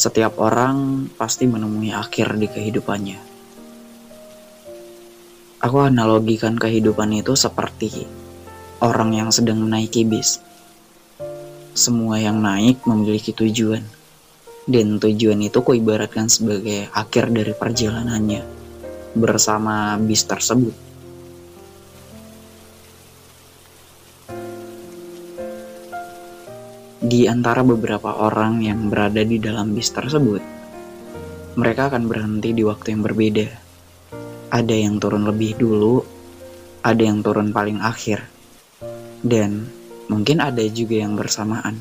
Setiap orang pasti menemui akhir di kehidupannya. Aku analogikan kehidupan itu seperti orang yang sedang menaiki bis. Semua yang naik memiliki tujuan, dan tujuan itu kuibaratkan sebagai akhir dari perjalanannya bersama bis tersebut. Di antara beberapa orang yang berada di dalam bis tersebut, mereka akan berhenti di waktu yang berbeda. Ada yang turun lebih dulu, ada yang turun paling akhir dan mungkin ada juga yang bersamaan.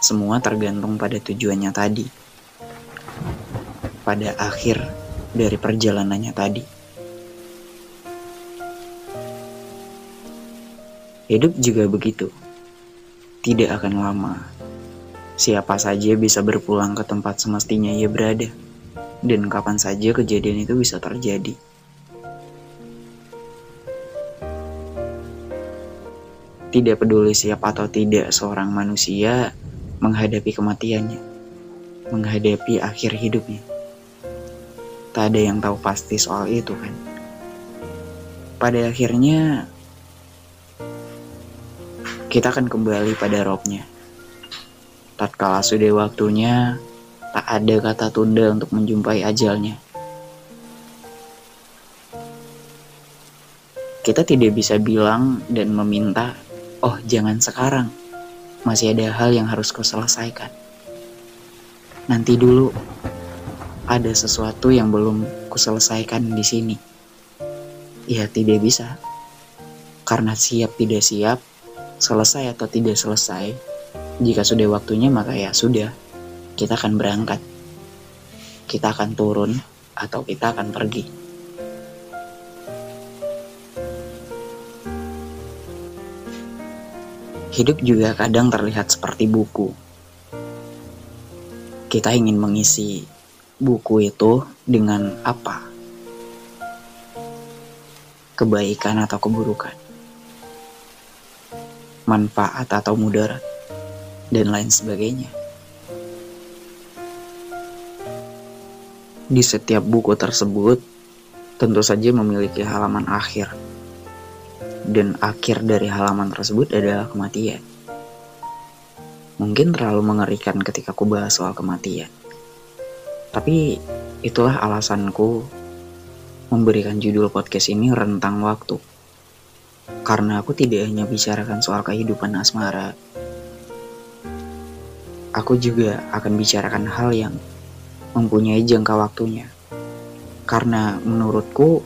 Semua tergantung pada tujuannya tadi. Pada akhir dari perjalanannya tadi. Hidup juga begitu. Tidak akan lama. Siapa saja bisa berpulang ke tempat semestinya ia berada. Dan kapan saja kejadian itu bisa terjadi. Tidak peduli siapa atau tidak seorang manusia menghadapi kematiannya, menghadapi akhir hidupnya. Tak ada yang tahu pasti soal itu kan. Pada akhirnya kita akan kembali pada robnya. Tatkala sudah waktunya, tak ada kata tunda untuk menjumpai ajalnya. Kita tidak bisa bilang dan meminta Oh, jangan sekarang. Masih ada hal yang harus kau selesaikan. Nanti dulu. Ada sesuatu yang belum kuselesaikan di sini. Ya, tidak bisa. Karena siap tidak siap, selesai atau tidak selesai, jika sudah waktunya maka ya sudah. Kita akan berangkat. Kita akan turun atau kita akan pergi. Hidup juga kadang terlihat seperti buku. Kita ingin mengisi buku itu dengan apa? Kebaikan atau keburukan? Manfaat atau mudarat? Dan lain sebagainya. Di setiap buku tersebut, tentu saja memiliki halaman akhir dan akhir dari halaman tersebut adalah kematian. Mungkin terlalu mengerikan ketika aku bahas soal kematian. Tapi itulah alasanku memberikan judul podcast ini rentang waktu. Karena aku tidak hanya bicarakan soal kehidupan asmara. Aku juga akan bicarakan hal yang mempunyai jangka waktunya. Karena menurutku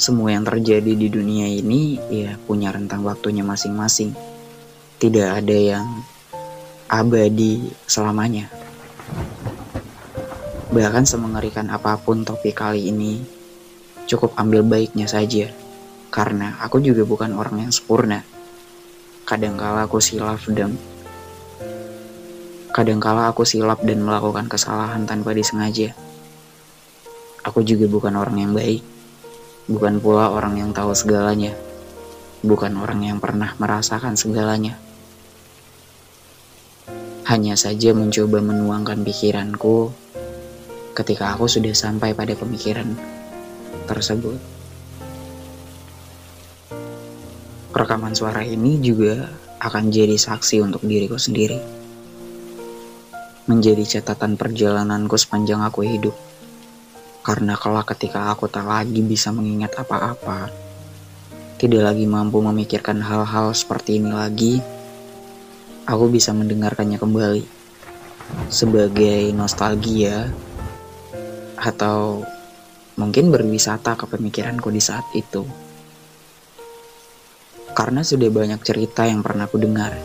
semua yang terjadi di dunia ini ya punya rentang waktunya masing-masing. Tidak ada yang abadi selamanya. Bahkan semengerikan apa pun topik kali ini, cukup ambil baiknya saja. Karena aku juga bukan orang yang sempurna. Kadangkala aku silap dan kadangkala aku silap dan melakukan kesalahan tanpa disengaja. Aku juga bukan orang yang baik bukan pula orang yang tahu segalanya, bukan orang yang pernah merasakan segalanya. Hanya saja mencoba menuangkan pikiranku ketika aku sudah sampai pada pemikiran tersebut. Rekaman suara ini juga akan jadi saksi untuk diriku sendiri. Menjadi catatan perjalananku sepanjang aku hidup. Karena kelak ketika aku tak lagi bisa mengingat apa-apa, tidak lagi mampu memikirkan hal-hal seperti ini lagi, aku bisa mendengarkannya kembali sebagai nostalgia atau mungkin berwisata ke pemikiranku di saat itu. Karena sudah banyak cerita yang pernah aku dengar,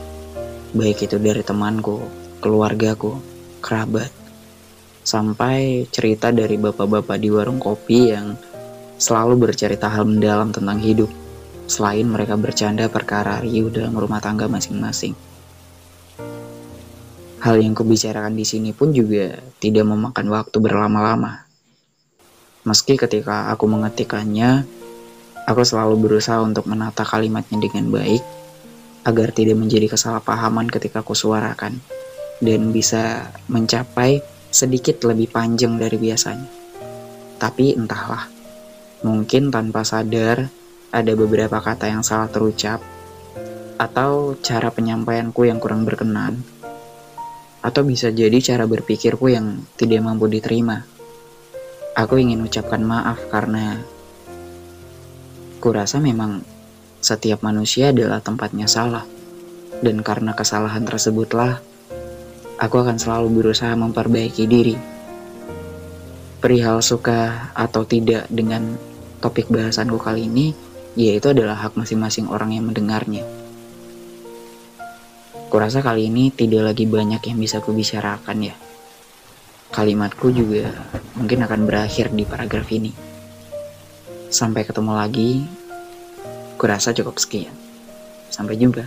baik itu dari temanku, keluargaku, kerabat, sampai cerita dari bapak-bapak di warung kopi yang selalu bercerita hal mendalam tentang hidup, selain mereka bercanda perkara riuh dalam rumah tangga masing-masing. Hal yang kubicarakan di sini pun juga tidak memakan waktu berlama-lama. Meski ketika aku mengetikkannya, aku selalu berusaha untuk menata kalimatnya dengan baik agar tidak menjadi kesalahpahaman ketika aku suarakan dan bisa mencapai sedikit lebih panjang dari biasanya. Tapi entahlah, mungkin tanpa sadar ada beberapa kata yang salah terucap, atau cara penyampaianku yang kurang berkenan, atau bisa jadi cara berpikirku yang tidak mampu diterima. Aku ingin ucapkan maaf karena kurasa memang setiap manusia adalah tempatnya salah. Dan karena kesalahan tersebutlah, aku akan selalu berusaha memperbaiki diri. Perihal suka atau tidak dengan topik bahasanku kali ini, yaitu adalah hak masing-masing orang yang mendengarnya. Kurasa kali ini tidak lagi banyak yang bisa kubicarakan ya. Kalimatku juga mungkin akan berakhir di paragraf ini. Sampai ketemu lagi, kurasa cukup sekian. Sampai jumpa.